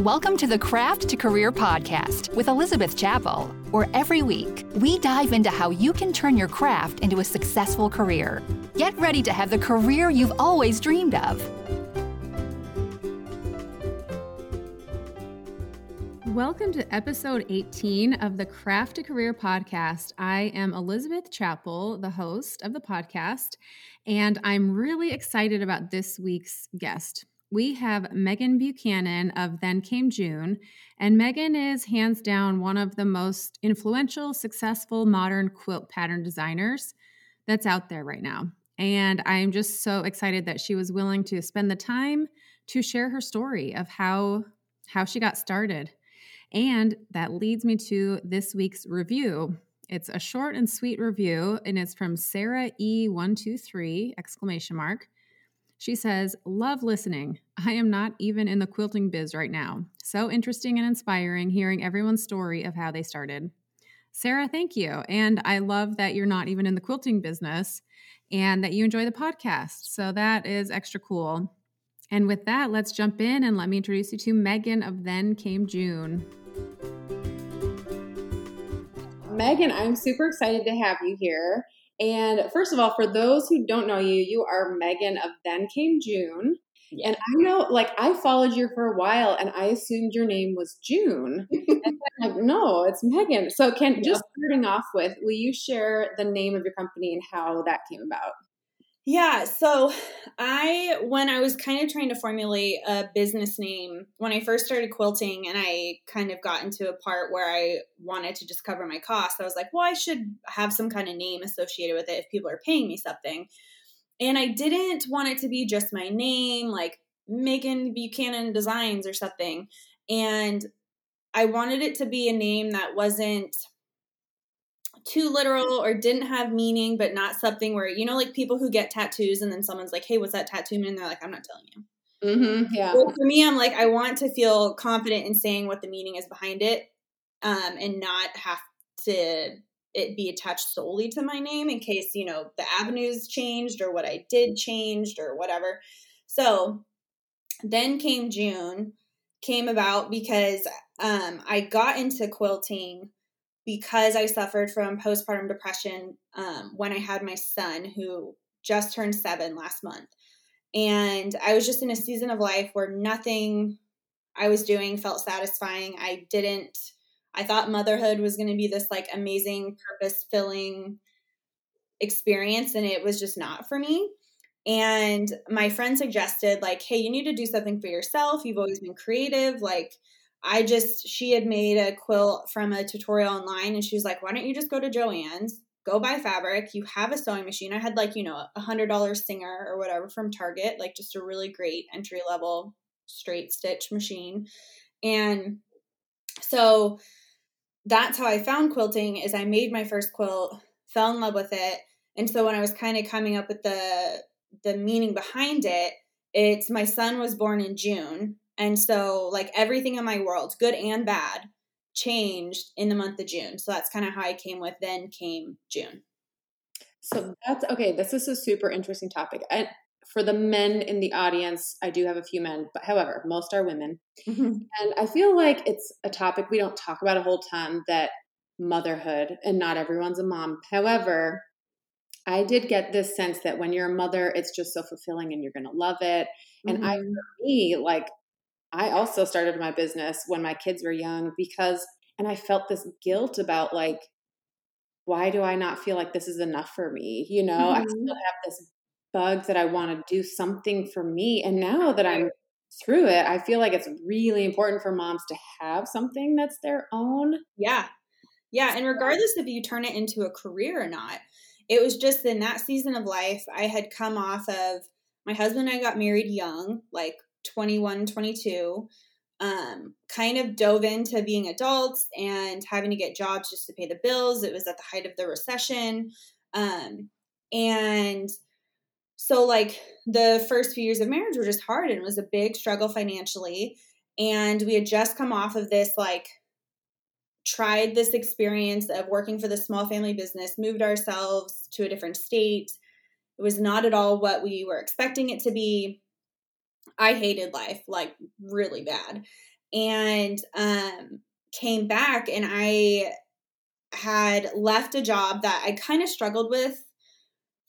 Welcome to the Craft to Career podcast with Elizabeth Chappell, where every week we dive into how you can turn your craft into a successful career. Get ready to have the career you've always dreamed of. Welcome to episode 18 of the Craft to Career podcast. I am Elizabeth Chappell, the host of the podcast, and I'm really excited about this week's guest we have Megan Buchanan of Then Came June. And Megan is hands down one of the most influential, successful modern quilt pattern designers that's out there right now. And I'm just so excited that she was willing to spend the time to share her story of how how she got started. And that leads me to this week's review. It's a short and sweet review and it's from Sarah E123 exclamation mark. She says, Love listening. I am not even in the quilting biz right now. So interesting and inspiring hearing everyone's story of how they started. Sarah, thank you. And I love that you're not even in the quilting business and that you enjoy the podcast. So that is extra cool. And with that, let's jump in and let me introduce you to Megan of Then Came June. Megan, I'm super excited to have you here. And first of all, for those who don't know you, you are Megan of Then Came June. Yeah. And I know, like, I followed you for a while and I assumed your name was June. and like, no, it's Megan. So, can yeah. just starting off with, will you share the name of your company and how that came about? Yeah, so I when I was kind of trying to formulate a business name when I first started quilting and I kind of got into a part where I wanted to just cover my costs, I was like, well, I should have some kind of name associated with it if people are paying me something. And I didn't want it to be just my name, like Megan Buchanan Designs or something. And I wanted it to be a name that wasn't too literal or didn't have meaning, but not something where, you know, like people who get tattoos and then someone's like, hey, what's that tattoo? And they're like, I'm not telling you. Mm-hmm, yeah. Well, for me, I'm like, I want to feel confident in saying what the meaning is behind it um, and not have to it be attached solely to my name in case, you know, the avenues changed or what I did changed or whatever. So then came June, came about because um, I got into quilting because I suffered from postpartum depression um, when I had my son, who just turned seven last month. And I was just in a season of life where nothing I was doing felt satisfying. I didn't, I thought motherhood was going to be this like amazing, purpose filling experience, and it was just not for me. And my friend suggested, like, hey, you need to do something for yourself. You've always been creative. Like, I just, she had made a quilt from a tutorial online and she was like, why don't you just go to Joann's, go buy fabric? You have a sewing machine. I had like, you know, a hundred dollar Singer or whatever from Target, like just a really great entry level straight stitch machine. And so that's how I found quilting is I made my first quilt, fell in love with it. And so when I was kind of coming up with the the meaning behind it, it's my son was born in June and so, like everything in my world, good and bad, changed in the month of June. So that's kind of how I came with then came June. So that's okay. This is a super interesting topic. And for the men in the audience, I do have a few men, but however, most are women. Mm-hmm. And I feel like it's a topic we don't talk about a whole ton that motherhood, and not everyone's a mom. However, I did get this sense that when you're a mother, it's just so fulfilling and you're going to love it. And mm-hmm. I, for me, like I also started my business when my kids were young because, and I felt this guilt about like, why do I not feel like this is enough for me? You know, mm-hmm. I still have this bug that I want to do something for me. And now that I'm through it, I feel like it's really important for moms to have something that's their own. Yeah. Yeah. And regardless if you turn it into a career or not, it was just in that season of life, I had come off of my husband and I got married young, like 21, 22, um, kind of dove into being adults and having to get jobs just to pay the bills. It was at the height of the recession. Um, and so, like, the first few years of marriage were just hard and it was a big struggle financially. And we had just come off of this, like, tried this experience of working for the small family business, moved ourselves to a different state. It was not at all what we were expecting it to be. I hated life like really bad. and um, came back and I had left a job that I kind of struggled with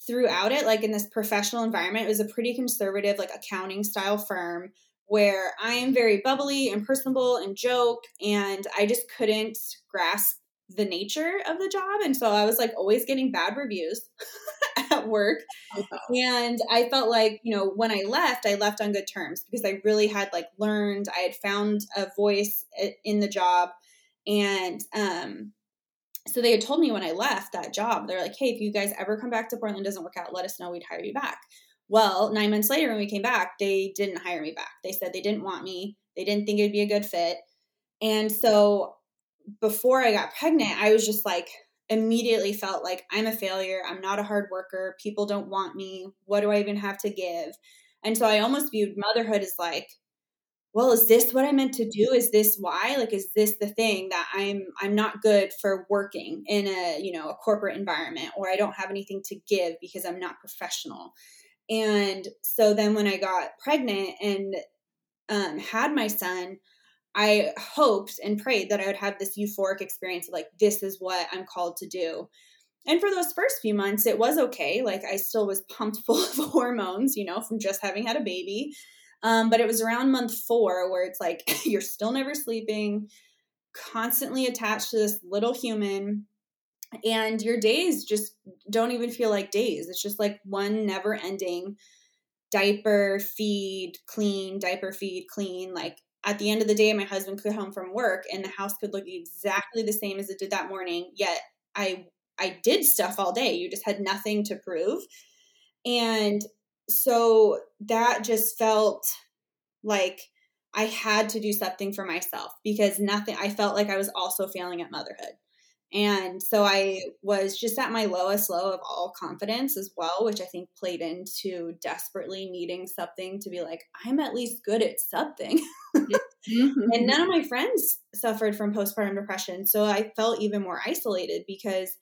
throughout it like in this professional environment it was a pretty conservative like accounting style firm where I am very bubbly and personable and joke and I just couldn't grasp the nature of the job and so I was like always getting bad reviews at work oh, and I felt like you know when I left I left on good terms because I really had like learned I had found a voice in the job and um so they had told me when I left that job, they're like, hey, if you guys ever come back to Portland doesn't work out, let us know. We'd hire you back. Well, nine months later, when we came back, they didn't hire me back. They said they didn't want me. They didn't think it'd be a good fit. And so before I got pregnant, I was just like, immediately felt like I'm a failure. I'm not a hard worker. People don't want me. What do I even have to give? And so I almost viewed motherhood as like, well is this what i meant to do is this why like is this the thing that i'm i'm not good for working in a you know a corporate environment or i don't have anything to give because i'm not professional and so then when i got pregnant and um, had my son i hoped and prayed that i would have this euphoric experience of like this is what i'm called to do and for those first few months it was okay like i still was pumped full of hormones you know from just having had a baby um, but it was around month four where it's like you're still never sleeping, constantly attached to this little human, and your days just don't even feel like days. It's just like one never ending diaper, feed, clean, diaper, feed, clean. Like at the end of the day, my husband could come home from work and the house could look exactly the same as it did that morning. Yet I I did stuff all day. You just had nothing to prove. And so that just felt like I had to do something for myself because nothing, I felt like I was also failing at motherhood. And so I was just at my lowest low of all confidence as well, which I think played into desperately needing something to be like, I'm at least good at something. mm-hmm. And none of my friends suffered from postpartum depression. So I felt even more isolated because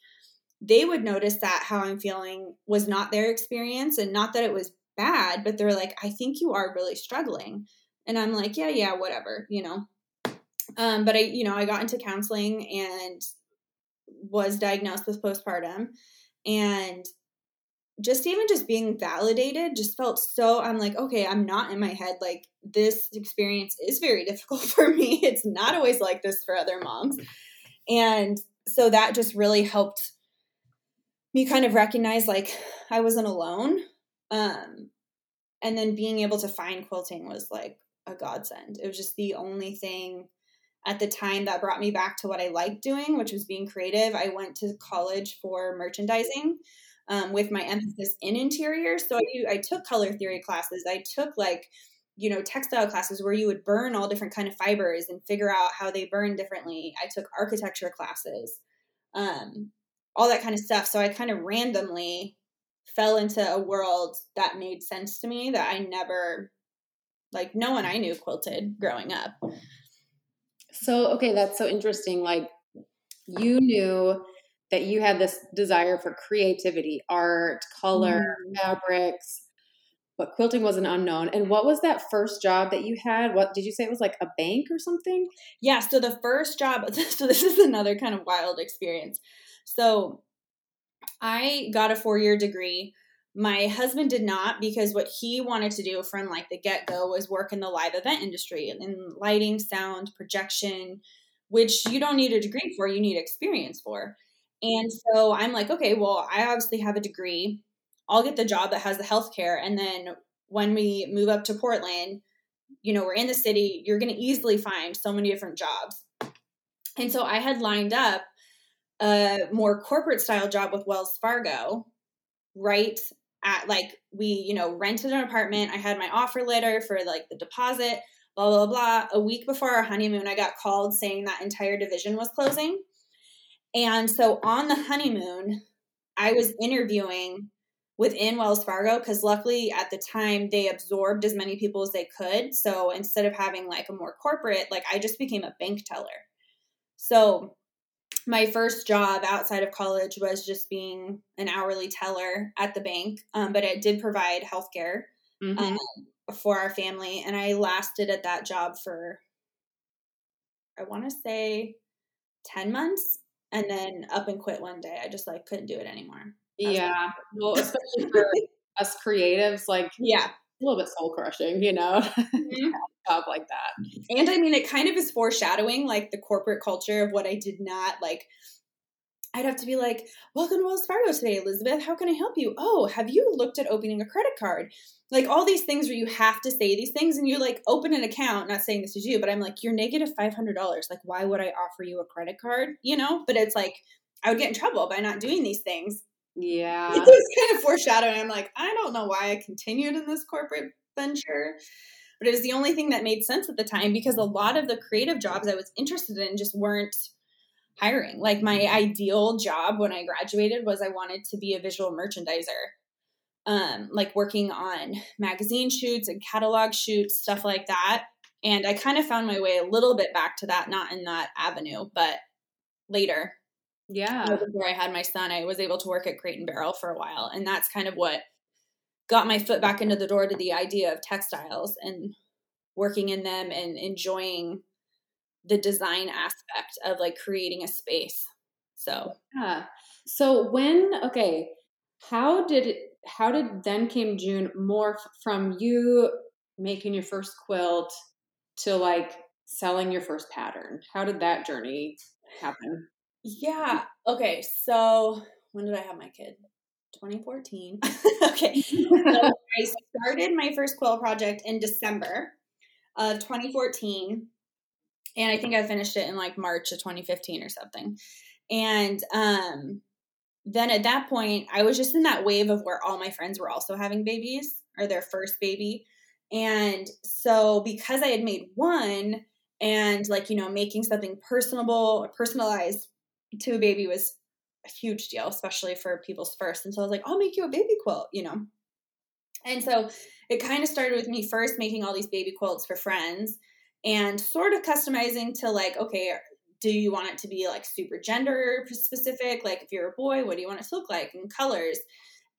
they would notice that how I'm feeling was not their experience and not that it was bad, but they're like, I think you are really struggling. And I'm like, yeah, yeah, whatever, you know. Um, but I, you know, I got into counseling and was diagnosed with postpartum and just even just being validated just felt so I'm like, okay, I'm not in my head. Like this experience is very difficult for me. It's not always like this for other moms. And so that just really helped me kind of recognize like I wasn't alone. Um, and then being able to find quilting was like a godsend. It was just the only thing at the time that brought me back to what I liked doing, which was being creative. I went to college for merchandising um, with my emphasis in interior. So I, I took color theory classes. I took like you know textile classes where you would burn all different kind of fibers and figure out how they burn differently i took architecture classes um, all that kind of stuff. So I kind of randomly fell into a world that made sense to me that I never, like, no one I knew quilted growing up. So, okay, that's so interesting. Like, you knew that you had this desire for creativity, art, color, mm. fabrics, but quilting was an unknown. And what was that first job that you had? What did you say it was like a bank or something? Yeah. So the first job, so this is another kind of wild experience. So I got a four year degree. My husband did not because what he wanted to do from like the get go was work in the live event industry in lighting, sound, projection, which you don't need a degree for, you need experience for. And so I'm like, okay, well, I obviously have a degree. I'll get the job that has the healthcare. And then when we move up to Portland, you know, we're in the city, you're going to easily find so many different jobs. And so I had lined up a more corporate style job with Wells Fargo, right at like we, you know, rented an apartment. I had my offer letter for like the deposit, blah, blah, blah. A week before our honeymoon, I got called saying that entire division was closing. And so on the honeymoon, I was interviewing within Wells Fargo because luckily at the time they absorbed as many people as they could. So instead of having like a more corporate, like I just became a bank teller. So my first job outside of college was just being an hourly teller at the bank, um, but it did provide healthcare mm-hmm. um, for our family, and I lasted at that job for I want to say 10 months and then up and quit one day. I just like couldn't do it anymore. Yeah. Well, especially for us creatives, like yeah, a little bit soul crushing, you know, mm-hmm. Job like that. Mm-hmm. And I mean, it kind of is foreshadowing like the corporate culture of what I did not like. I'd have to be like, "Welcome to Wells Fargo today, Elizabeth. How can I help you? Oh, have you looked at opening a credit card? Like all these things where you have to say these things, and you like open an account. Not saying this is you, but I'm like, you're negative five hundred dollars. Like, why would I offer you a credit card? You know? But it's like I would get in trouble by not doing these things. Yeah. It was kind of foreshadowing. I'm like, I don't know why I continued in this corporate venture. But it was the only thing that made sense at the time because a lot of the creative jobs I was interested in just weren't hiring. Like my ideal job when I graduated was I wanted to be a visual merchandiser. Um, like working on magazine shoots and catalog shoots, stuff like that. And I kind of found my way a little bit back to that, not in that avenue, but later yeah. Before I had my son, I was able to work at Crate and Barrel for a while. And that's kind of what got my foot back into the door to the idea of textiles and working in them and enjoying the design aspect of like creating a space. So, yeah. So when okay, how did it how did then came June morph from you making your first quilt to like selling your first pattern? How did that journey happen? Yeah. Okay. So when did I have my kid? 2014. okay. So I started my first quilt project in December of 2014. And I think I finished it in like March of 2015 or something. And um, then at that point, I was just in that wave of where all my friends were also having babies or their first baby. And so because I had made one and like, you know, making something personable, personalized to a baby was a huge deal, especially for people's first. And so I was like, I'll make you a baby quilt, you know? And so it kind of started with me first making all these baby quilts for friends and sort of customizing to like, okay, do you want it to be like super gender specific? Like if you're a boy, what do you want it to look like and colors?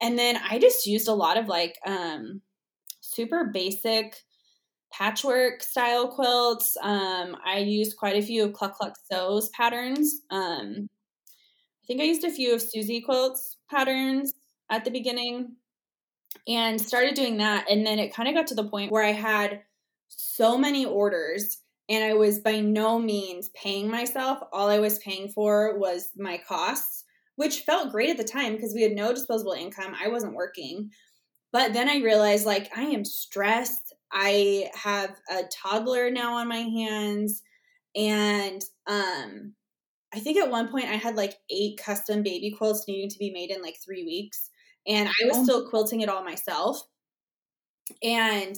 And then I just used a lot of like um super basic patchwork style quilts. Um, I used quite a few of Cluck Cluck Sew's patterns. Um, think I used a few of Suzy Quilts patterns at the beginning and started doing that. And then it kind of got to the point where I had so many orders and I was by no means paying myself. All I was paying for was my costs, which felt great at the time because we had no disposable income. I wasn't working. But then I realized like I am stressed. I have a toddler now on my hands and um I think at one point I had like eight custom baby quilts needing to be made in like 3 weeks and I was oh. still quilting it all myself. And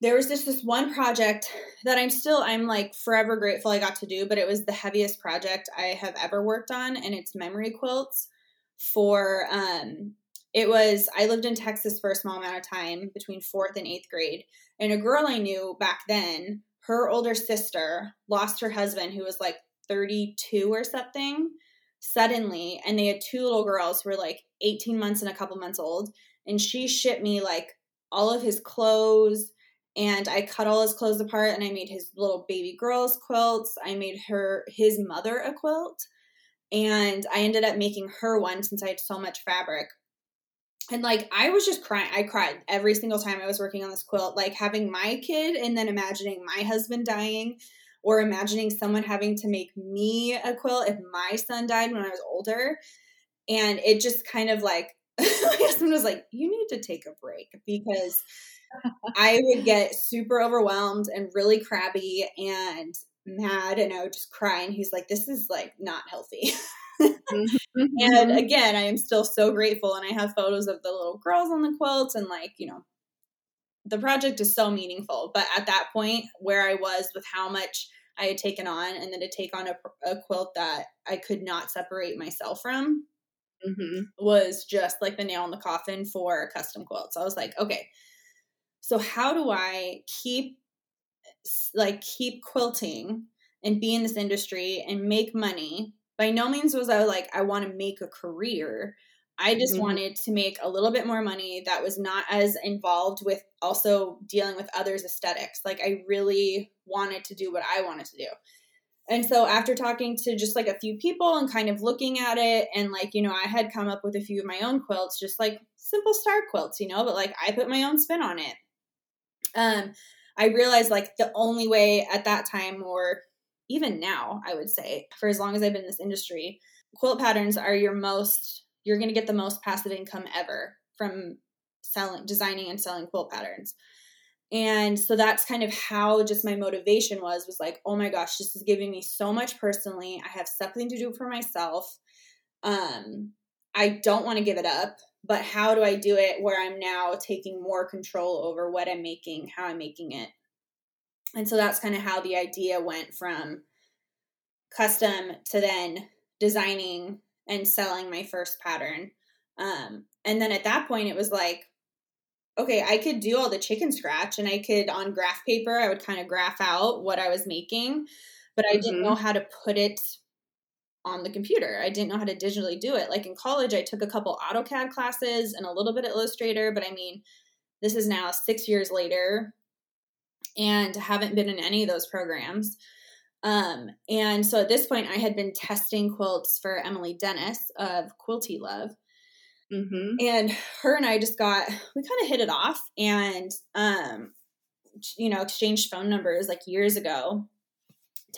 there was just this one project that I'm still I'm like forever grateful I got to do, but it was the heaviest project I have ever worked on and it's memory quilts for um it was I lived in Texas for a small amount of time between 4th and 8th grade and a girl I knew back then her older sister lost her husband who was like 32 or something suddenly and they had two little girls who were like 18 months and a couple months old and she shipped me like all of his clothes and I cut all his clothes apart and I made his little baby girls quilts. I made her his mother a quilt and I ended up making her one since I had so much fabric and like I was just crying. I cried every single time I was working on this quilt, like having my kid and then imagining my husband dying or imagining someone having to make me a quilt if my son died when I was older. And it just kind of like my husband was like, You need to take a break because I would get super overwhelmed and really crabby and mad and I would just cry and he's like, This is like not healthy. Mm-hmm. and again, I am still so grateful. And I have photos of the little girls on the quilts and like, you know, the project is so meaningful. But at that point where I was with how much I had taken on and then to take on a, a quilt that I could not separate myself from mm-hmm. was just like the nail in the coffin for custom quilts. I was like, okay, so how do I keep like keep quilting and be in this industry and make money by no means was I like, I want to make a career. I just mm-hmm. wanted to make a little bit more money that was not as involved with also dealing with others' aesthetics. Like, I really wanted to do what I wanted to do. and so after talking to just like a few people and kind of looking at it and like you know i had come up with a few of my own quilts just like simple star quilts you know but like i put my own spin on it um i realized like the only way at that time or even now i would say for as long as i've been in this industry quilt patterns are your most you're going to get the most passive income ever from selling designing and selling quilt patterns and so that's kind of how just my motivation was was like, oh my gosh, this is giving me so much personally. I have something to do for myself. Um, I don't want to give it up, but how do I do it where I'm now taking more control over what I'm making, how I'm making it? And so that's kind of how the idea went from custom to then designing and selling my first pattern. Um, and then at that point, it was like, okay, I could do all the chicken scratch and I could on graph paper, I would kind of graph out what I was making, but I mm-hmm. didn't know how to put it on the computer. I didn't know how to digitally do it. Like in college, I took a couple AutoCAD classes and a little bit of Illustrator, but I mean, this is now six years later and haven't been in any of those programs. Um, and so at this point, I had been testing quilts for Emily Dennis of Quilty Love. Mm-hmm. And her and I just got, we kind of hit it off and, um, you know, exchanged phone numbers like years ago.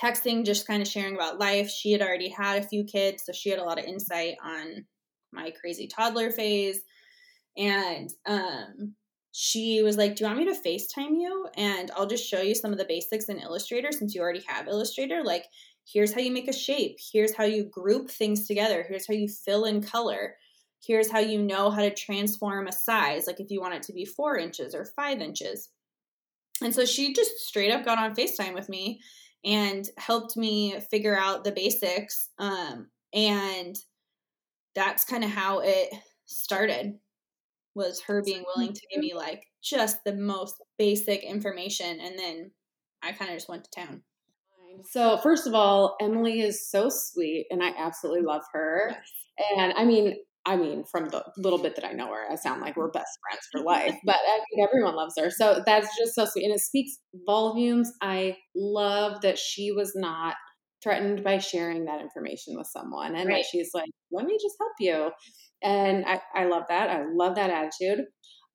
Texting, just kind of sharing about life. She had already had a few kids, so she had a lot of insight on my crazy toddler phase. And um, she was like, Do you want me to FaceTime you? And I'll just show you some of the basics in Illustrator since you already have Illustrator. Like, here's how you make a shape, here's how you group things together, here's how you fill in color here's how you know how to transform a size, like if you want it to be four inches or five inches. And so she just straight up got on FaceTime with me and helped me figure out the basics. Um, and that's kind of how it started was her being willing to give mm-hmm. me like just the most basic information and then I kind of just went to town. So, first of all, Emily is so sweet and I absolutely love her. And I mean, I mean, from the little bit that I know her, I sound like we're best friends for life. But I mean, everyone loves her. So that's just so sweet. And it speaks volumes. I love that she was not threatened by sharing that information with someone and right. that she's like, let me just help you. And I, I love that. I love that attitude.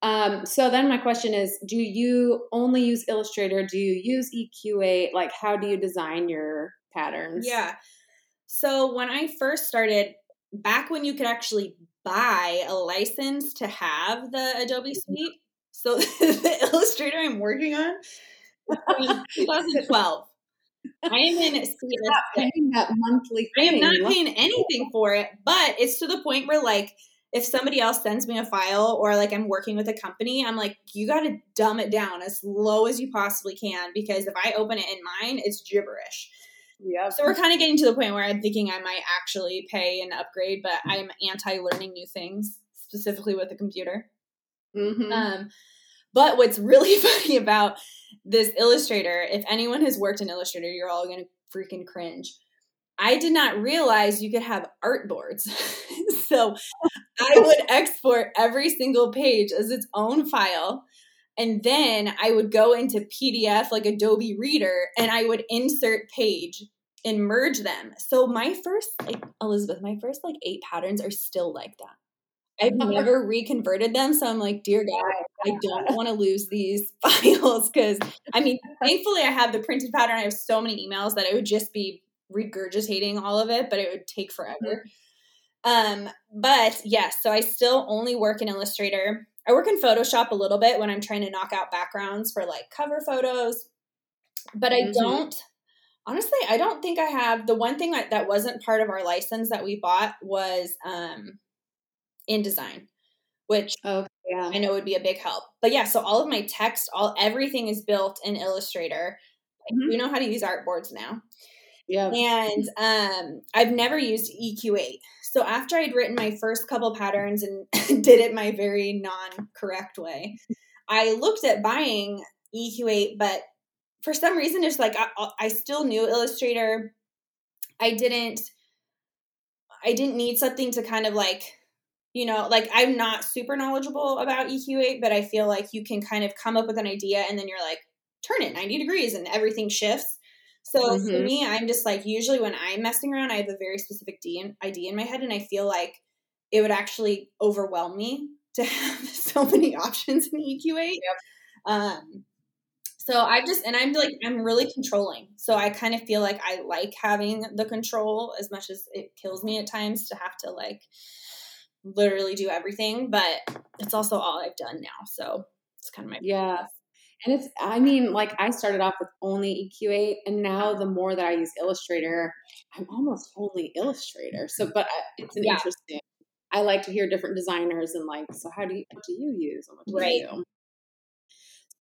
Um, so then my question is, do you only use Illustrator? Do you use EQ8? Like, how do you design your patterns? Yeah. So when I first started, back when you could actually buy a license to have the Adobe mm-hmm. Suite. So the Illustrator I'm working on 2012. I am in not paying that monthly. I am not paying anything for it, but it's to the point where like if somebody else sends me a file or like I'm working with a company, I'm like, you got to dumb it down as low as you possibly can because if I open it in mine, it's gibberish. Yeah. So we're kind of getting to the point where I'm thinking I might actually pay and upgrade, but I'm anti learning new things, specifically with a computer. Mm-hmm. Um, but what's really funny about this Illustrator, if anyone has worked in Illustrator, you're all going to freaking cringe. I did not realize you could have art boards. so I would export every single page as its own file. And then I would go into PDF like Adobe Reader and I would insert page and merge them. So my first, like Elizabeth, my first like eight patterns are still like that. I've never reconverted them. So I'm like, dear God, I don't want to lose these files because I mean, thankfully I have the printed pattern. I have so many emails that I would just be regurgitating all of it, but it would take forever. Mm-hmm. Um, but yes, so I still only work in Illustrator. I work in Photoshop a little bit when I'm trying to knock out backgrounds for like cover photos, but I mm-hmm. don't. Honestly, I don't think I have. The one thing that, that wasn't part of our license that we bought was um, InDesign, which oh, yeah. I know would be a big help. But yeah, so all of my text, all everything is built in Illustrator. Mm-hmm. We know how to use artboards now. Yeah. And um, I've never used EQ8. So after I'd written my first couple patterns and did it my very non-correct way, I looked at buying EQ8, but for some reason, it's like I, I still knew Illustrator. I didn't. I didn't need something to kind of like, you know, like I'm not super knowledgeable about EQ8, but I feel like you can kind of come up with an idea and then you're like, turn it 90 degrees and everything shifts. So mm-hmm. for me, I'm just like usually when I'm messing around, I have a very specific idea in my head, and I feel like it would actually overwhelm me to have so many options in EQ8. Yep. Um, so I just and I'm like I'm really controlling. So I kind of feel like I like having the control as much as it kills me at times to have to like literally do everything, but it's also all I've done now. So it's kind of my yeah. And it's, I mean, like I started off with only EQ8, and now the more that I use Illustrator, I'm almost only Illustrator. So, but uh, it's an yeah. interesting. I like to hear different designers and like, so how do you, what do you use? And what do right. you do?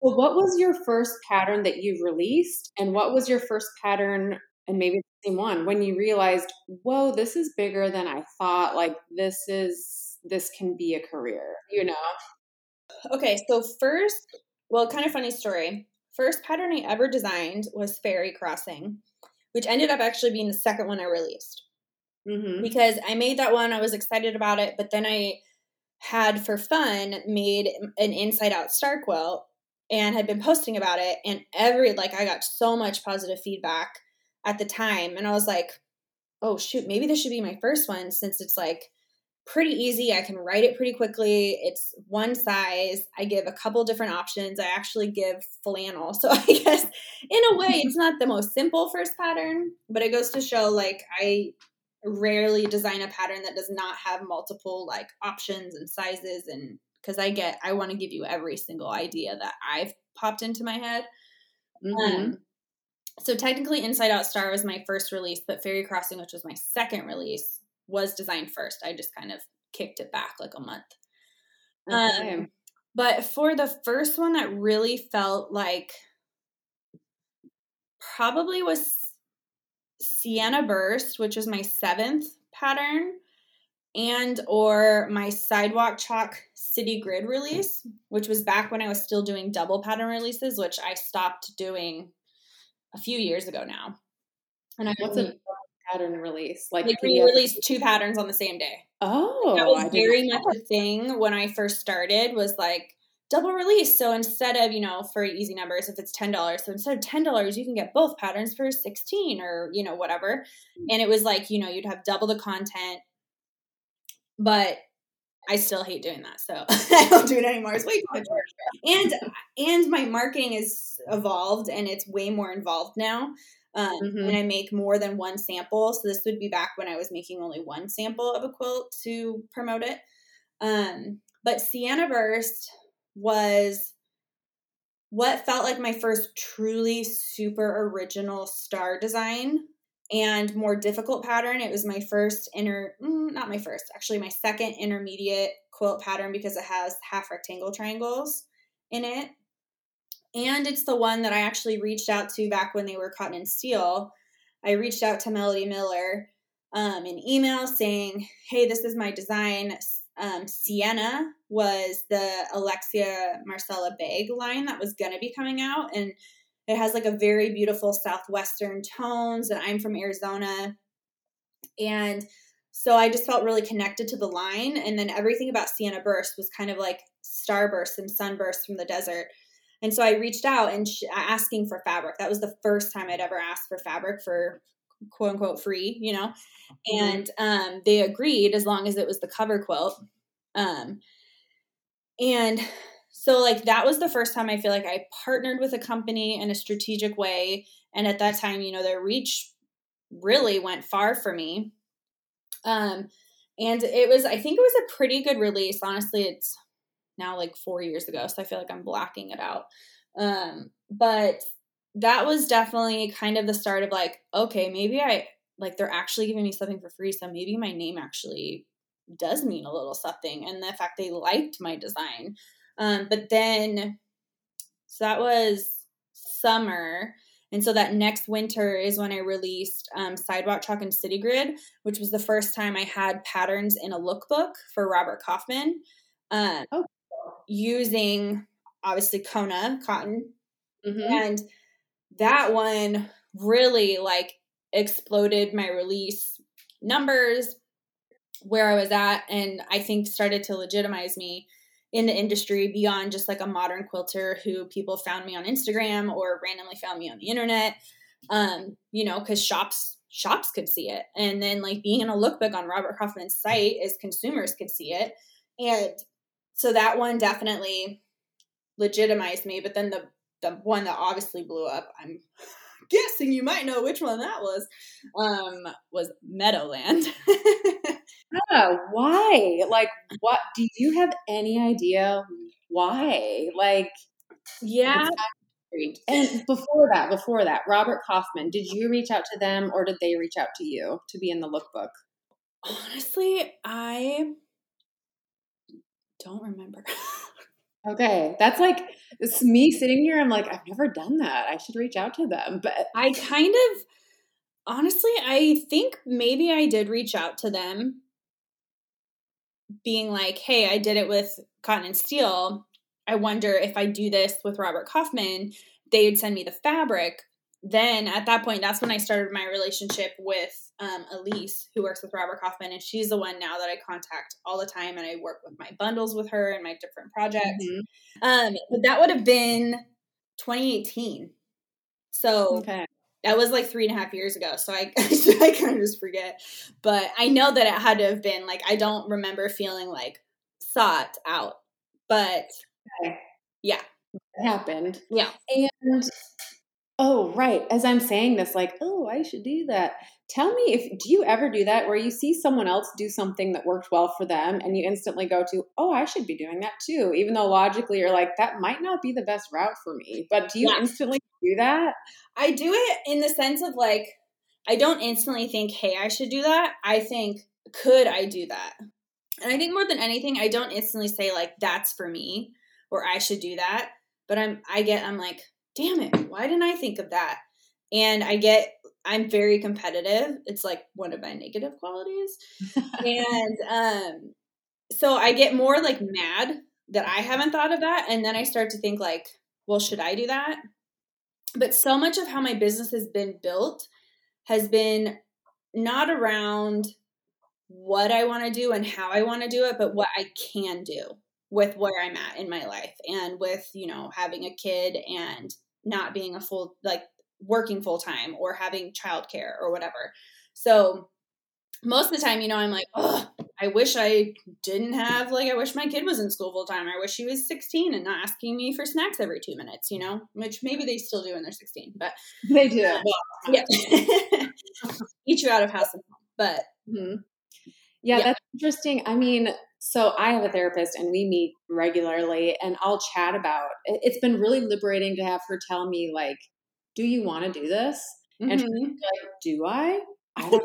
Well, what was your first pattern that you released? And what was your first pattern, and maybe the same one, when you realized, whoa, this is bigger than I thought? Like, this is, this can be a career, you know? Okay, so first, well, kind of funny story. First pattern I ever designed was Fairy Crossing, which ended up actually being the second one I released. Mm-hmm. Because I made that one, I was excited about it, but then I had for fun made an inside out star quilt and had been posting about it and every like I got so much positive feedback at the time and I was like, "Oh shoot, maybe this should be my first one since it's like pretty easy. I can write it pretty quickly. It's one size. I give a couple different options. I actually give flannel. So I guess in a way it's not the most simple first pattern, but it goes to show like I rarely design a pattern that does not have multiple like options and sizes and because I get I want to give you every single idea that I've popped into my head. Mm-hmm. Um, so technically, Inside Out Star was my first release, but Fairy Crossing, which was my second release, was designed first. I just kind of kicked it back like a month. Okay. Um, but for the first one that really felt like probably was Sienna Burst, which was my seventh pattern, and or my Sidewalk Chalk City Grid release, which was back when I was still doing double pattern releases, which I stopped doing a few years ago now. And I what's a pattern release? Like, like we released two patterns on the same day. Oh, that was very much a thing when I first started. Was like double release. So instead of you know for easy numbers, if it's ten dollars, so instead of ten dollars, you can get both patterns for sixteen or you know whatever. Mm. And it was like you know you'd have double the content, but I still hate doing that, so I don't do it anymore. It's way too much work. And and my marketing is evolved and it's way more involved now. Um, mm-hmm. And I make more than one sample. So this would be back when I was making only one sample of a quilt to promote it. Um, but Sienna Burst was what felt like my first truly super original star design and more difficult pattern. It was my first inner, mm, not my first, actually my second intermediate quilt pattern because it has half rectangle triangles in it. And it's the one that I actually reached out to back when they were cotton and steel. I reached out to Melody Miller um, in email saying, hey, this is my design. Um, Sienna was the Alexia Marcelle Abegg line that was going to be coming out. And it has like a very beautiful southwestern tones, and I'm from Arizona. And so I just felt really connected to the line. And then everything about Sienna Burst was kind of like starbursts and sunbursts from the desert. And so I reached out and sh- asking for fabric. That was the first time I'd ever asked for fabric for quote unquote free, you know. Mm-hmm. And um, they agreed as long as it was the cover quilt. Um, and so like that was the first time I feel like I partnered with a company in a strategic way. And at that time, you know, their reach really went far for me. Um, and it was, I think it was a pretty good release. Honestly, it's now like four years ago, so I feel like I'm blacking it out. Um, but that was definitely kind of the start of like, okay, maybe I like they're actually giving me something for free, so maybe my name actually does mean a little something. And the fact they liked my design um, but then, so that was summer. And so that next winter is when I released um, Sidewalk Chalk and City Grid, which was the first time I had patterns in a lookbook for Robert Kaufman um, oh. using obviously Kona cotton. Mm-hmm. And that one really like exploded my release numbers where I was at and I think started to legitimize me in the industry beyond just like a modern quilter who people found me on Instagram or randomly found me on the internet. Um, you know, because shops shops could see it. And then like being in a lookbook on Robert Kaufman's site is consumers could see it. And so that one definitely legitimized me. But then the the one that obviously blew up, I'm guessing you might know which one that was, um, was Meadowland. yeah, why? Like what do you have any idea why? Like yeah. And before that, before that, Robert Kaufman, did you reach out to them or did they reach out to you to be in the lookbook? Honestly, I don't remember. okay. That's like it's me sitting here. I'm like, I've never done that. I should reach out to them. But I kind of honestly, I think maybe I did reach out to them being like, hey, I did it with Cotton and Steel. I wonder if I do this with Robert Kaufman, they'd send me the fabric. Then at that point, that's when I started my relationship with um, Elise, who works with Robert Kaufman, and she's the one now that I contact all the time, and I work with my bundles with her and my different projects. Mm-hmm. Um, but that would have been 2018. So okay. That was like three and a half years ago. So I, I kind of just forget. But I know that it had to have been like I don't remember feeling like sought out, but Okay. Yeah. It happened. Yeah. And oh, right. As I'm saying this, like, oh, I should do that. Tell me if do you ever do that where you see someone else do something that worked well for them and you instantly go to, oh, I should be doing that too, even though logically you're like, that might not be the best route for me. But do you yeah. instantly do that? I do it in the sense of like, I don't instantly think, hey, I should do that. I think, could I do that? And I think more than anything, I don't instantly say, like, that's for me or I should do that. But I'm I get I'm like, damn it, why didn't I think of that? And I get I'm very competitive. It's like one of my negative qualities. and um so I get more like mad that I haven't thought of that and then I start to think like, well, should I do that? But so much of how my business has been built has been not around what I want to do and how I want to do it, but what I can do with where I'm at in my life and with, you know, having a kid and not being a full, like working full time or having childcare or whatever. So most of the time, you know, I'm like, oh, I wish I didn't have, like, I wish my kid was in school full time. I wish he was 16 and not asking me for snacks every two minutes, you know, which maybe they still do when they're 16, but they do. yeah. Eat you out of house and home. But mm-hmm. yeah, yeah, that's interesting. I mean, so I have a therapist and we meet regularly and I'll chat about it's been really liberating to have her tell me like, do you want to do this? Mm-hmm. And like, do I? I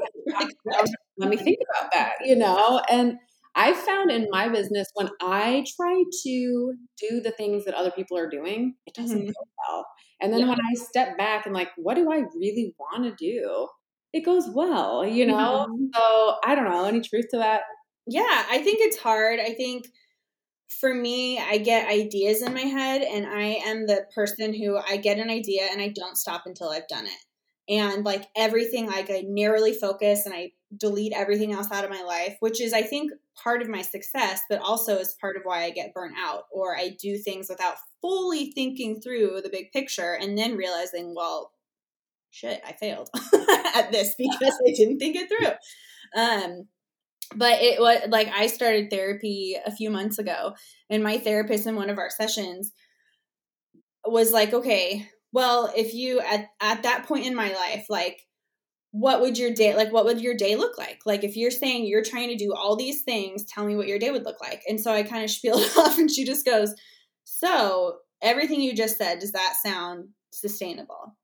Let me think about that, you know? And I found in my business when I try to do the things that other people are doing, it doesn't mm-hmm. go well. And then yeah. when I step back and like, what do I really want to do? It goes well, you know? Mm-hmm. So I don't know. Any truth to that? yeah, I think it's hard. I think for me, I get ideas in my head, and I am the person who I get an idea and I don't stop until I've done it. And like everything, like I narrowly focus and I delete everything else out of my life, which is, I think, part of my success, but also is part of why I get burnt out or I do things without fully thinking through the big picture and then realizing, well, shit, I failed at this because I didn't think it through. Um, but it was like I started therapy a few months ago, and my therapist in one of our sessions was like, okay, well, if you at, at that point in my life, like, what would your day like what would your day look like? Like if you're saying you're trying to do all these things tell me what your day would look like. And so i kind of spieled off and she just goes so everything you just said does that sound sustainable?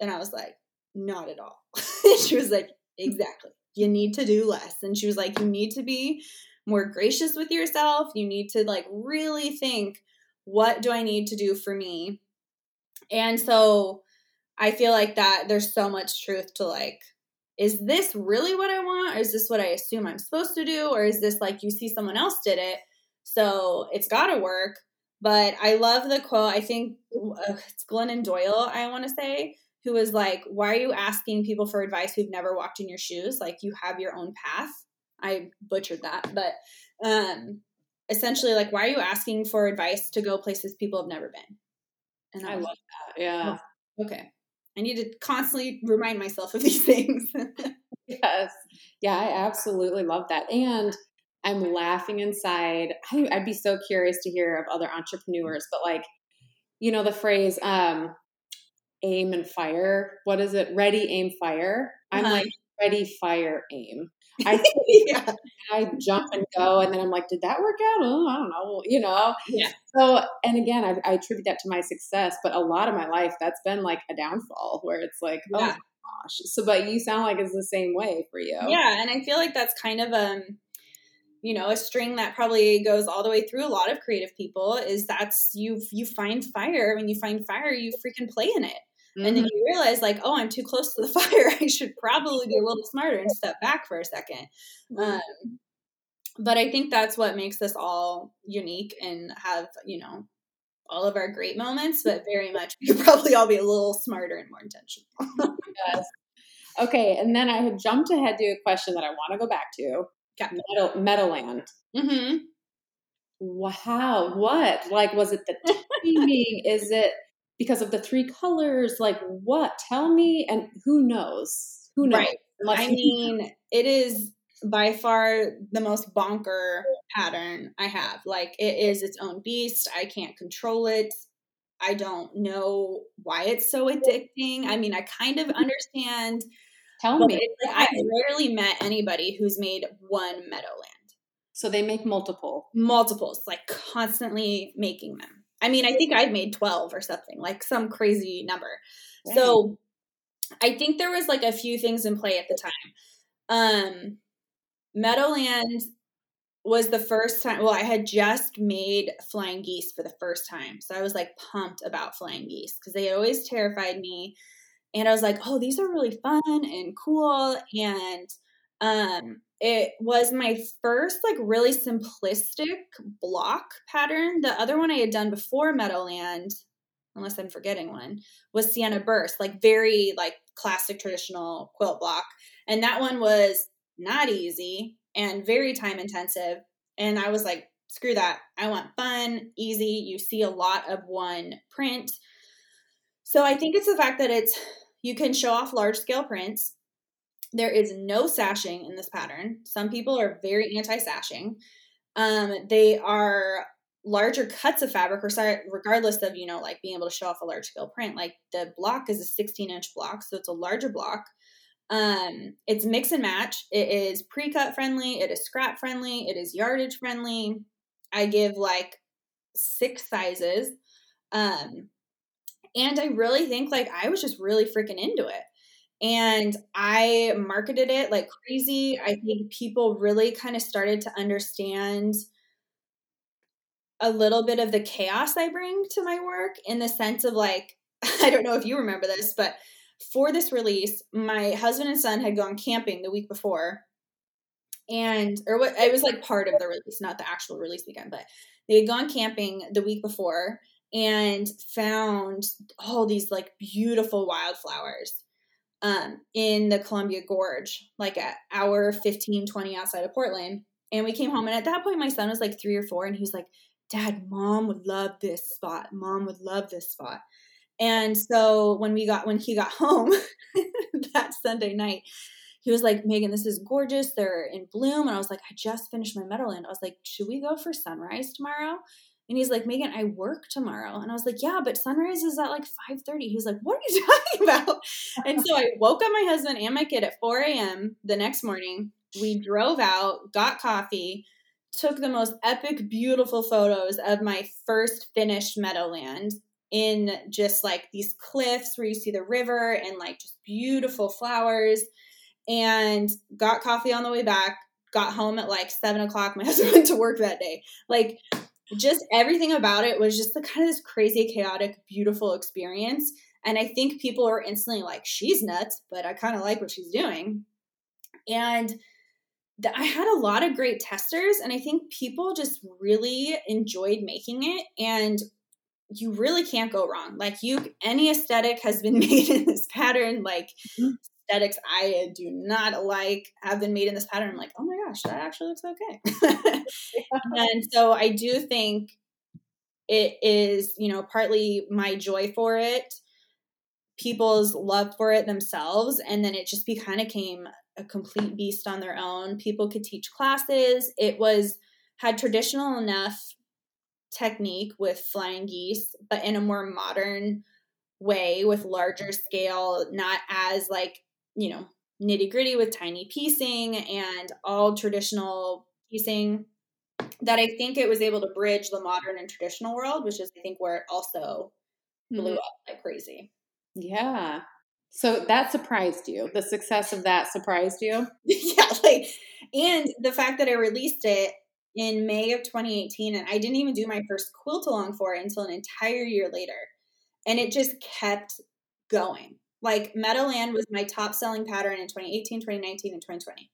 And i was like not at all. She was like exactly you need to do less. And she was like, you need to be more gracious with yourself. You need to like really think, what do I need to do for me? And so I feel like that there's so much truth to like, is this really what I want? Or is this what I assume I'm supposed to do? Or is this like you see someone else did it? So it's got to work. But I love the quote. I think uh, it's Glennon Doyle, I want to say, who was like, Why are you asking people for advice who've never walked in your shoes? Like, you have your own path. I butchered that, but um, essentially, like, why are you asking for advice to go places people have never been? And I, I love that. Yeah. Oh, okay. I need to constantly remind myself of these things. yes. Yeah, I absolutely love that. And I'm laughing inside. I, would be so curious to hear of other entrepreneurs, but like, you know, the phrase um, aim and fire. What is it? Ready, aim, fire. I'm uh-huh. like, ready, fire, aim. I yeah. I jump and go, and then I'm like, did that work out? Oh, I don't know, you know. Yeah. So, and again, I, I, attribute that to my success, but a lot of my life that's been like a downfall, where it's like, oh yeah. oh gosh. So, but you sound like it's the same way for you. Yeah, and I feel like that's kind of um, you know, a string that probably goes all the way through a lot of creative people is that's you you find fire. When you find fire, you freaking play in it. Mm-hmm. And then mm-hmm. you realize, like, oh, I'm too close to the fire. I should probably be a little smarter and step back for a 2nd mm-hmm. um, but I think that's what makes us all unique and have, you know, all of our great moments, but very much we could probably all be a little smarter and more intentional. yes. Okay, and then I had jumped ahead to a question that I want to go back to. Okay. Meadow, Meadowland. Mm-hmm. Wow, what? Like, was it the timing? Is it because of the three colors like what? Tell me and who knows? Who knows? Right. Unless i mean it is by far the most bonker pattern i have. Like it is its own beast. I can't control it. I don't know why it's so addicting. I mean i kind of understand tell me. like, i've rarely met anybody who's made one meadowland. So they make multiple. Multiples like constantly making them I mean, I think I'd made 12 or something, like some crazy number. Dang. So I think there was like a few things in play at the time. Um, Meadowland was the first time, well, I had just made flying geese for the first time. So I was like pumped about flying geese because they always terrified me. And I was like, oh, these are really fun and cool. And um, it was my first like really simplistic block pattern. The other one I had done before Meadowland, unless I'm forgetting one, was Sienna Burst, like very like classic traditional quilt block. And that one was not easy and very time intensive. And I was like, screw that. I want fun, easy. You see a lot of one print. So I think it's the fact that it's you can show off large scale prints there is no sashing in this pattern. Some people are very anti sashing. Um, they are larger cuts of fabric, regardless of you know like being able to show off a large scale print. Like the block is a 16 inch block, so it's a larger block. Um, it's mix and match. It is pre cut friendly. It is scrap friendly. It is yardage friendly. I give like six sizes. Um, and I really think like I was just really freaking into it and I marketed it like crazy. I think people really kind of started to understand a little bit of the chaos I bring to my work in the sense of like, I don't know if you remember this, but for this release, my husband and son had gone camping the week before. And, or what, it was like part of the release, not the actual release weekend, but they had gone camping the week before and found all these like beautiful wildflowers um, in the Columbia Gorge, like an hour 15, 20 outside of Portland. And we came home, and at that point, my son was like three or four, and he was like, Dad, mom would love this spot. Mom would love this spot. And so when we got when he got home that Sunday night, he was like, Megan, this is gorgeous. They're in bloom. And I was like, I just finished my Meadowland. I was like, should we go for sunrise tomorrow? And he's like, Megan, I work tomorrow. And I was like, yeah, but sunrise is at like 5.30. He was like, what are you talking about? and so I woke up my husband and my kid at 4 a.m. the next morning. We drove out, got coffee, took the most epic, beautiful photos of my first finished Meadowland in just like these cliffs where you see the river and like just beautiful flowers and got coffee on the way back got home at like seven o'clock my husband went to work that day like just everything about it was just the kind of this crazy, chaotic, beautiful experience. And I think people are instantly like, she's nuts, but I kind of like what she's doing. And I had a lot of great testers, and I think people just really enjoyed making it. And you really can't go wrong. Like you, any aesthetic has been made in this pattern. Like mm-hmm aesthetics I do not like have been made in this pattern. I'm like, oh my gosh, that actually looks okay. and so I do think it is, you know, partly my joy for it, people's love for it themselves. And then it just be kind of came a complete beast on their own. People could teach classes. It was had traditional enough technique with flying geese, but in a more modern way with larger scale, not as like, you know, nitty gritty with tiny piecing and all traditional piecing that I think it was able to bridge the modern and traditional world, which is I think where it also blew mm-hmm. up like crazy. Yeah. So that surprised you. The success of that surprised you? yeah, like and the fact that I released it in May of 2018 and I didn't even do my first quilt along for it until an entire year later. And it just kept going. Like Meadowland was my top selling pattern in 2018, 2019, and 2020.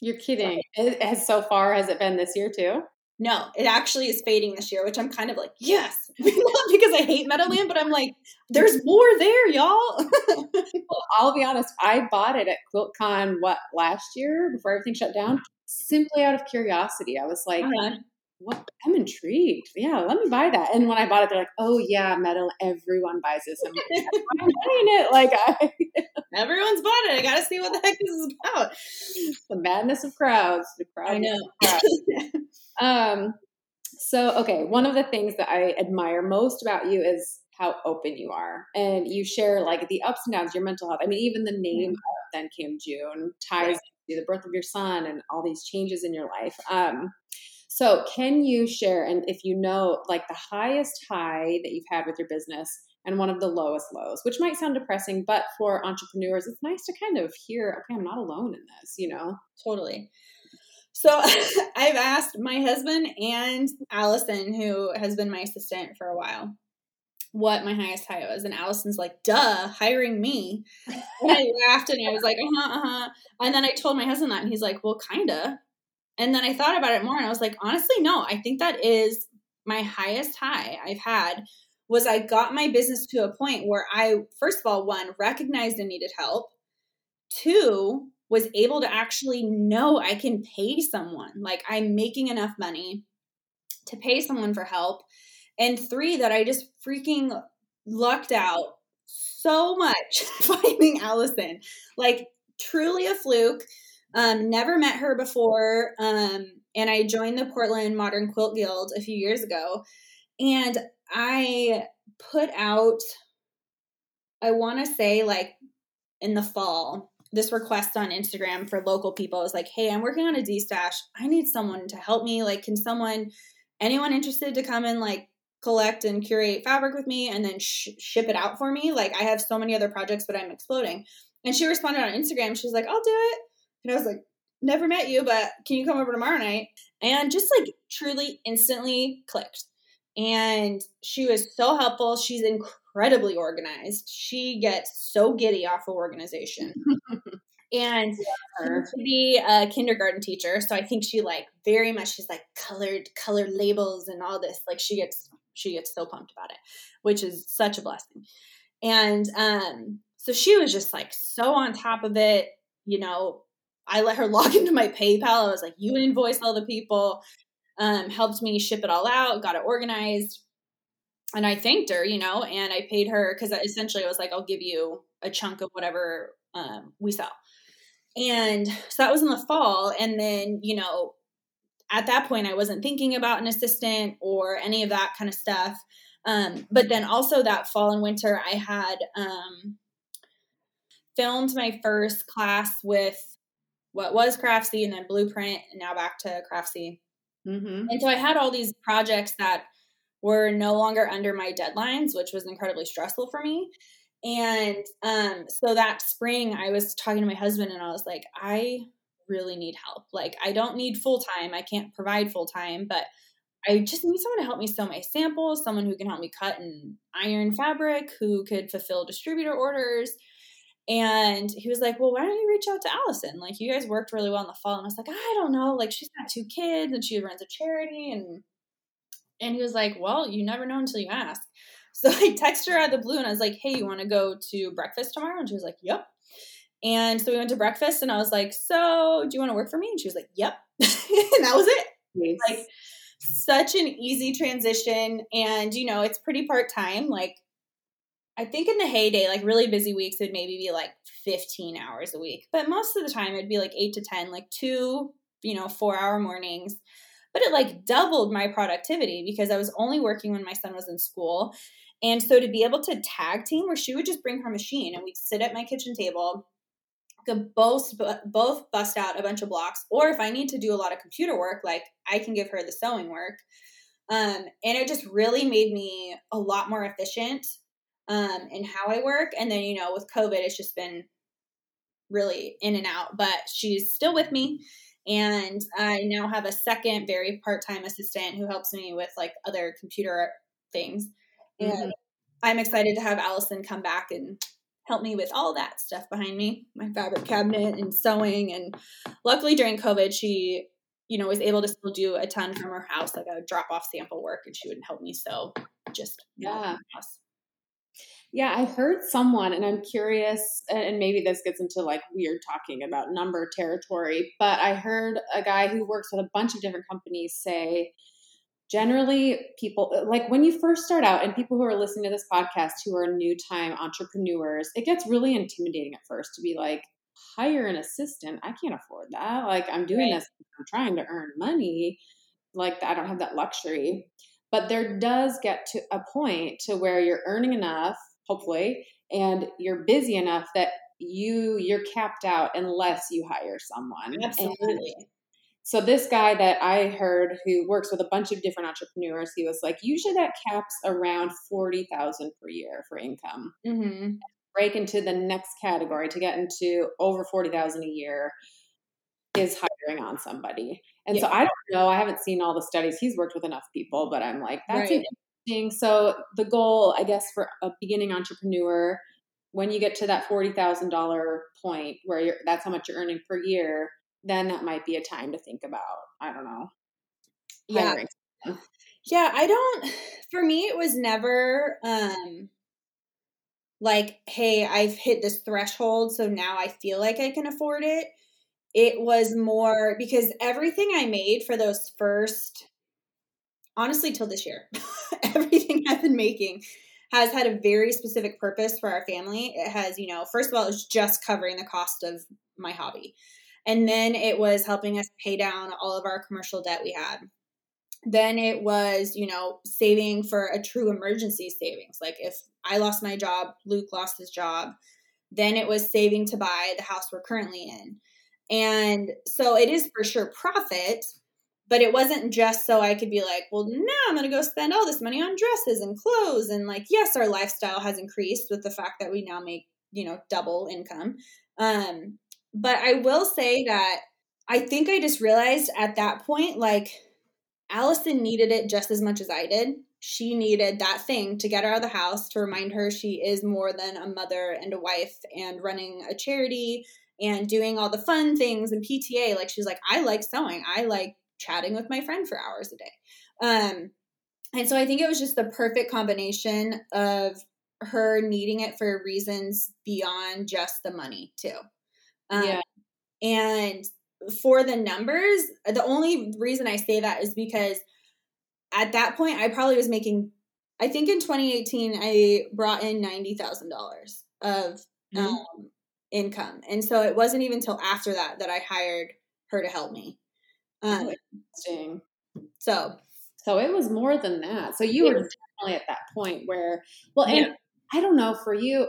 You're kidding. It has so far has it been this year too? No, it actually is fading this year, which I'm kind of like, yes. Not because I hate Meadowland, but I'm like, there's more there, y'all. well, I'll be honest, I bought it at QuiltCon what last year before everything shut down, simply out of curiosity. I was like, uh-huh what I'm intrigued. Yeah, let me buy that. And when I bought it, they're like, oh yeah, metal, everyone buys this. I'm, like, I'm buying it. Like I everyone's bought it. I gotta see what the heck this is about. The madness of crowds. The crowd. I know. um so okay, one of the things that I admire most about you is how open you are. And you share like the ups and downs, your mental health. I mean, even the name mm-hmm. of Then Came June ties to the birth of your son and all these changes in your life. Um so, can you share, and if you know, like the highest high that you've had with your business and one of the lowest lows, which might sound depressing, but for entrepreneurs, it's nice to kind of hear, okay, I'm not alone in this, you know? Totally. So, I've asked my husband and Allison, who has been my assistant for a while, what my highest high was. And Allison's like, duh, hiring me. And I laughed and I was like, uh huh, uh huh. And then I told my husband that, and he's like, well, kinda. And then I thought about it more and I was like, honestly, no, I think that is my highest high I've had was I got my business to a point where I, first of all, one, recognized I needed help. Two, was able to actually know I can pay someone. Like I'm making enough money to pay someone for help. And three, that I just freaking lucked out so much finding Allison. Like truly a fluke. Um, never met her before. Um, and I joined the Portland Modern Quilt Guild a few years ago. And I put out, I want to say, like in the fall, this request on Instagram for local people. I was like, hey, I'm working on a destash. I need someone to help me. Like, can someone, anyone interested to come and like collect and curate fabric with me and then sh- ship it out for me? Like, I have so many other projects, but I'm exploding. And she responded on Instagram. She's like, I'll do it. And I was like, never met you, but can you come over tomorrow night? And just like truly instantly clicked. And she was so helpful. She's incredibly organized. She gets so giddy off of organization. and to be a kindergarten teacher, so I think she like very much she's like colored colored labels and all this. Like she gets she gets so pumped about it, which is such a blessing. And um so she was just like so on top of it, you know, I let her log into my PayPal. I was like, you invoice all the people, um, helped me ship it all out, got it organized. And I thanked her, you know, and I paid her because essentially I was like, I'll give you a chunk of whatever um, we sell. And so that was in the fall. And then, you know, at that point, I wasn't thinking about an assistant or any of that kind of stuff. Um, but then also that fall and winter, I had um, filmed my first class with what was Craftsy and then Blueprint and now back to Craftsy. Mm-hmm. And so I had all these projects that were no longer under my deadlines, which was incredibly stressful for me. And um, so that spring, I was talking to my husband and I was like, I really need help. Like, I don't need full time, I can't provide full time, but I just need someone to help me sew my samples, someone who can help me cut and iron fabric, who could fulfill distributor orders, and he was like, Well, why don't you reach out to Allison? Like, you guys worked really well in the fall. And I was like, I don't know. Like, she's got two kids and she runs a charity. And and he was like, Well, you never know until you ask. So I texted her out of the blue and I was like, Hey, you want to go to breakfast tomorrow? And she was like, Yep. And so we went to breakfast and I was like, So do you want to work for me? And she was like, Yep. and that was it. Nice. Like, such an easy transition. And, you know, it's pretty part time. Like, I think in the heyday, like really busy weeks, it would maybe be like 15 hours a week. But most of the time, it'd be like eight to 10, like two, you know, four hour mornings. But it like doubled my productivity because I was only working when my son was in school. And so to be able to tag team where she would just bring her machine and we'd sit at my kitchen table, could both both bust out a bunch of blocks, or if I need to do a lot of computer work, like I can give her the sewing work. Um, and it just really made me a lot more efficient um, in how I work. And then, you know, with COVID, it's just been really in and out, but she's still with me. And I now have a second very part time assistant who helps me with like other computer things. And mm-hmm. I'm excited to have Allison come back and help me with all that stuff behind me, my fabric cabinet and sewing. And luckily during COVID, she, you know, was able to still do a ton from her house, like a drop off sample work, and she would help me sew just yeah. Yeah, I heard someone, and I'm curious, and maybe this gets into like weird talking about number territory, but I heard a guy who works with a bunch of different companies say generally people uh, like when you first start out and people who are listening to this podcast who are new time entrepreneurs it gets really intimidating at first to be like hire an assistant? I can't afford that. Like i'm doing right. this i'm trying to earn money. Like i don't have that luxury but there does get to a point to where you're earning enough hopefully and you're busy enough that you you're capped out unless you hire someone absolutely and so this guy that I heard who works with a bunch of different entrepreneurs, he was like, usually that caps around forty thousand per year for income. Mm-hmm. Break into the next category to get into over forty thousand a year is hiring on somebody. And yeah. so I don't know. I haven't seen all the studies. He's worked with enough people, but I'm like, that's right. interesting. So the goal, I guess, for a beginning entrepreneur, when you get to that forty thousand dollar point where you're that's how much you're earning per year then that might be a time to think about, I don't know. Yeah. Yeah, I don't for me it was never um like, hey, I've hit this threshold, so now I feel like I can afford it. It was more because everything I made for those first honestly till this year, everything I've been making has had a very specific purpose for our family. It has, you know, first of all, it was just covering the cost of my hobby. And then it was helping us pay down all of our commercial debt we had. Then it was, you know, saving for a true emergency savings. Like if I lost my job, Luke lost his job. Then it was saving to buy the house we're currently in. And so it is for sure profit, but it wasn't just so I could be like, well, now I'm going to go spend all this money on dresses and clothes. And like, yes, our lifestyle has increased with the fact that we now make, you know, double income. Um, but I will say that I think I just realized at that point, like, Allison needed it just as much as I did. She needed that thing to get her out of the house to remind her she is more than a mother and a wife and running a charity and doing all the fun things and PTA. Like, she's like, I like sewing. I like chatting with my friend for hours a day. Um, and so I think it was just the perfect combination of her needing it for reasons beyond just the money, too. Um, yeah. And for the numbers, the only reason I say that is because at that point, I probably was making, I think in 2018, I brought in $90,000 of mm-hmm. um, income. And so it wasn't even until after that that I hired her to help me. Um, Interesting. So, so it was more than that. So you were definitely at that point where, well, and yeah. I don't know for you,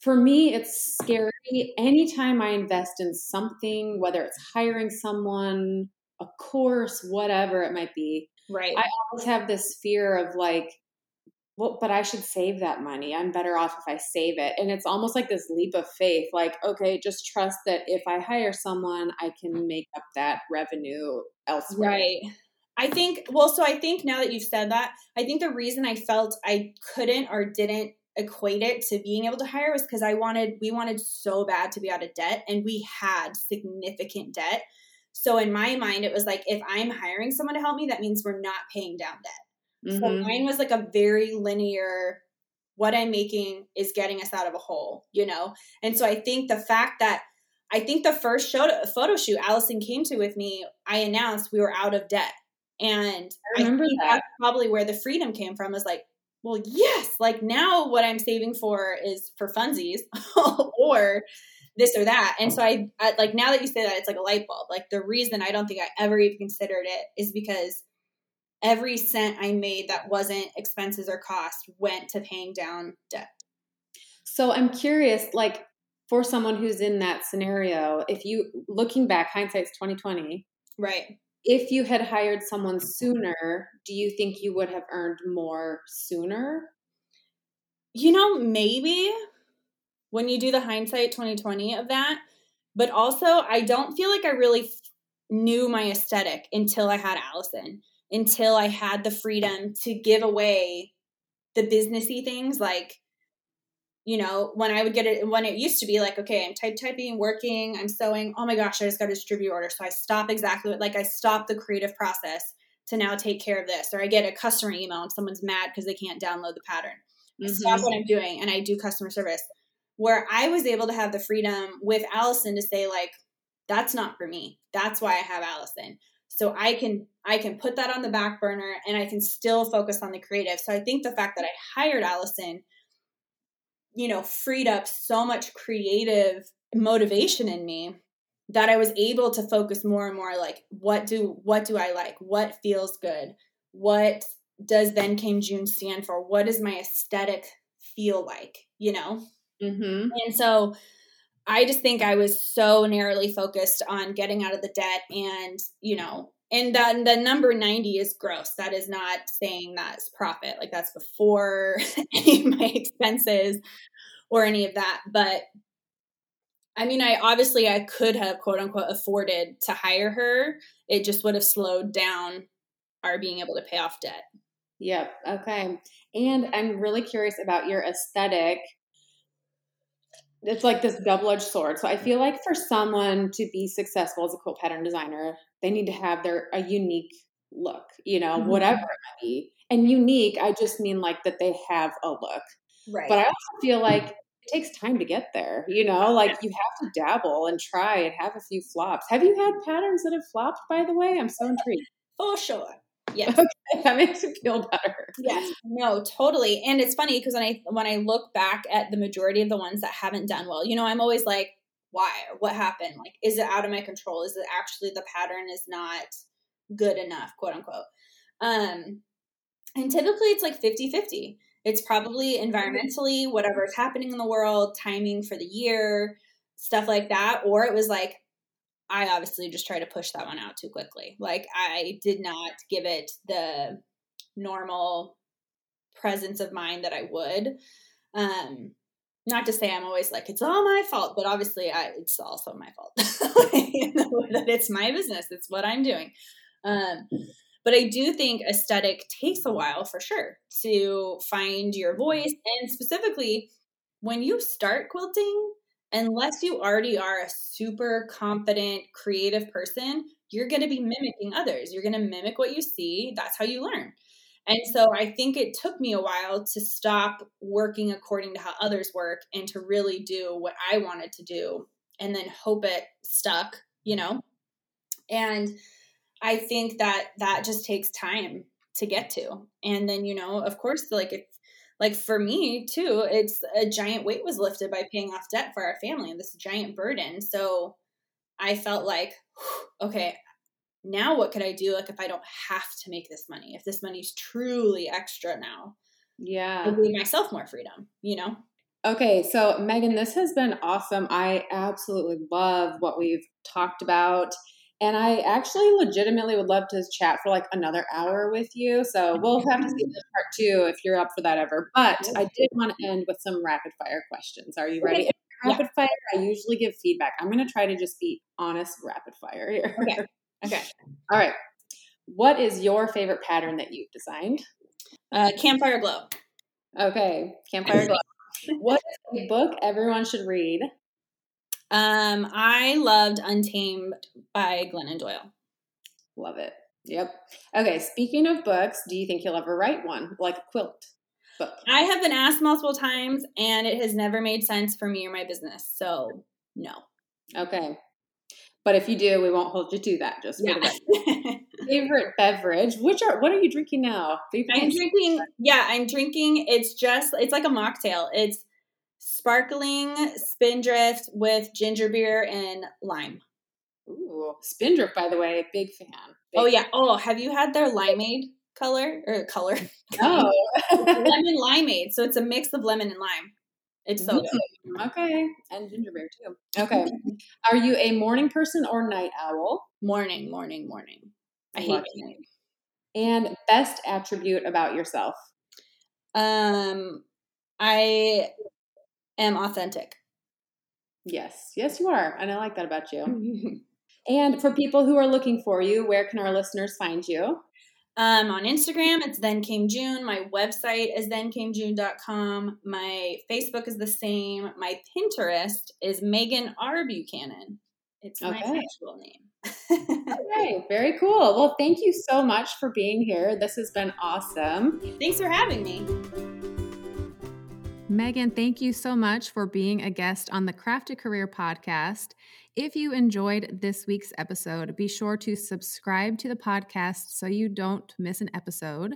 for me, it's scary. Anytime I invest in something, whether it's hiring someone, a course, whatever it might be, right? I always have this fear of like, well, but I should save that money. I'm better off if I save it. And it's almost like this leap of faith like, okay, just trust that if I hire someone, I can make up that revenue elsewhere. Right. I think, well, so I think now that you've said that, I think the reason I felt I couldn't or didn't equate it to being able to hire was because I wanted, we wanted so bad to be out of debt and we had significant debt. So in my mind, it was like, if I'm hiring someone to help me, that means we're not paying down debt. Mm-hmm. So mine was like a very linear, what I'm making is getting us out of a hole, you know? And so I think the fact that I think the first show, photo shoot Allison came to with me, I announced we were out of debt. And I remember I that. that's probably where the freedom came from is like, well, yes, like now what I'm saving for is for funsies or this or that. And so I, I, like now that you say that, it's like a light bulb. Like the reason I don't think I ever even considered it is because every cent I made that wasn't expenses or cost went to paying down debt. So I'm curious, like for someone who's in that scenario, if you looking back, hindsight's 2020. Right. If you had hired someone sooner, do you think you would have earned more sooner? You know, maybe when you do the hindsight 2020 of that, but also I don't feel like I really f- knew my aesthetic until I had Allison until I had the freedom to give away the businessy things like you know, when I would get it, when it used to be like, okay, I'm type typing, working, I'm sewing. Oh my gosh, I just got a distribute order. So I stop exactly what, like I stop the creative process to now take care of this. Or I get a customer email and someone's mad because they can't download the pattern. Mm-hmm. Stop what I'm doing and I do customer service. Where I was able to have the freedom with Allison to say, like, that's not for me. That's why I have Allison so i can i can put that on the back burner and i can still focus on the creative. So i think the fact that i hired allison you know freed up so much creative motivation in me that i was able to focus more and more like what do what do i like? What feels good? What does then came june stand for? What does my aesthetic feel like you know? Mm-hmm. and so I just think I was so narrowly focused on getting out of the debt and, you know, and then the number 90 is gross. That is not saying that's profit. Like that's before any of my expenses or any of that. But I mean, I obviously I could have quote unquote afforded to hire her. It just would have slowed down our being able to pay off debt. Yep. Okay. And I'm really curious about your aesthetic it's like this double-edged sword. So I feel like for someone to be successful as a quilt pattern designer, they need to have their a unique look, you know, mm-hmm. whatever it might be. And unique, I just mean like that they have a look. Right. But I also feel like it takes time to get there, you know, like you have to dabble and try and have a few flops. Have you had patterns that have flopped, by the way? I'm so intrigued. For sure. Yes. Okay, that makes it feel better. Yes. No, totally. And it's funny because when I when I look back at the majority of the ones that haven't done well, you know, I'm always like, why? What happened? Like, is it out of my control? Is it actually the pattern is not good enough, quote unquote? Um, and typically it's like 50 50. It's probably environmentally, whatever is happening in the world, timing for the year, stuff like that. Or it was like, I obviously just try to push that one out too quickly. Like I did not give it the normal presence of mind that I would. Um, not to say I'm always like it's all my fault, but obviously I, it's also my fault. that it's my business. It's what I'm doing. Um, but I do think aesthetic takes a while for sure to find your voice, and specifically when you start quilting, unless you already are a super confident, creative person, you're going to be mimicking others. You're going to mimic what you see. That's how you learn. And so I think it took me a while to stop working according to how others work and to really do what I wanted to do and then hope it stuck, you know? And I think that that just takes time to get to. And then, you know, of course, like if like for me too, it's a giant weight was lifted by paying off debt for our family and this giant burden. So I felt like, okay, now what could I do? Like if I don't have to make this money, if this money's truly extra now, yeah, I'll give myself more freedom, you know? Okay, so Megan, this has been awesome. I absolutely love what we've talked about. And I actually legitimately would love to chat for like another hour with you. So we'll have to see this part two if you're up for that ever. But I did want to end with some rapid fire questions. Are you ready? Rapid yeah. fire, I usually give feedback. I'm going to try to just be honest, rapid fire here. Okay. Okay. All right. What is your favorite pattern that you've designed? Uh, campfire glow. Okay. Campfire glow. what is a book everyone should read? Um, I loved Untamed by Glennon Doyle. Love it. Yep. Okay. Speaking of books, do you think you'll ever write one like a quilt book? I have been asked multiple times, and it has never made sense for me or my business. So no. Okay. But if you do, we won't hold you to that. Just yeah. favorite beverage. Which are what are you drinking now? I'm drinking. Yeah, I'm drinking. It's just it's like a mocktail. It's sparkling spindrift with ginger beer and lime. Ooh, spindrift, by the way, big fan. Big oh yeah. Oh, have you had their limeade color or color? Oh, lemon limeade. So it's a mix of lemon and lime. It's so good. Mm, okay, and ginger beer too. Okay, are you a morning person or night owl? Morning, morning, morning. I hate night. And best attribute about yourself? Um, I am authentic. Yes, yes, you are, and I like that about you. and for people who are looking for you, where can our listeners find you? Um, on Instagram, it's then came June. My website is thencamejune.com. My Facebook is the same. My Pinterest is Megan R. Buchanan. It's my okay. actual name. okay, very cool. Well, thank you so much for being here. This has been awesome. Thanks for having me. Megan, thank you so much for being a guest on the Craft a Career podcast. If you enjoyed this week's episode, be sure to subscribe to the podcast so you don't miss an episode.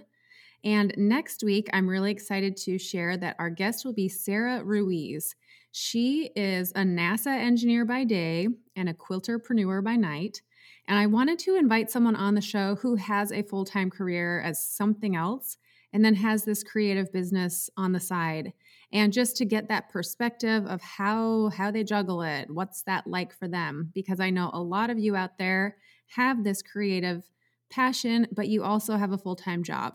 And next week, I'm really excited to share that our guest will be Sarah Ruiz. She is a NASA engineer by day and a quilterpreneur by night. And I wanted to invite someone on the show who has a full time career as something else and then has this creative business on the side and just to get that perspective of how how they juggle it what's that like for them? Because i know a lot of you out there have this creative passion but you also have a full-time job.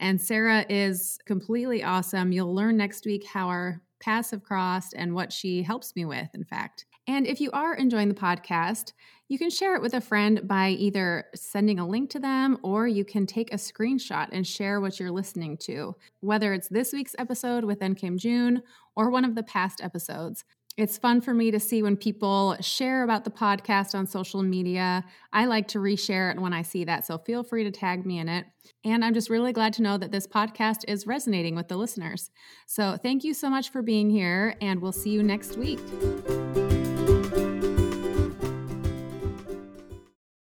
And sarah is completely awesome. You'll learn next week how our paths have crossed and what she helps me with in fact and if you are enjoying the podcast you can share it with a friend by either sending a link to them or you can take a screenshot and share what you're listening to, whether it's this week's episode with Then Came June or one of the past episodes. It's fun for me to see when people share about the podcast on social media. I like to reshare it when I see that, so feel free to tag me in it. And I'm just really glad to know that this podcast is resonating with the listeners. So thank you so much for being here, and we'll see you next week.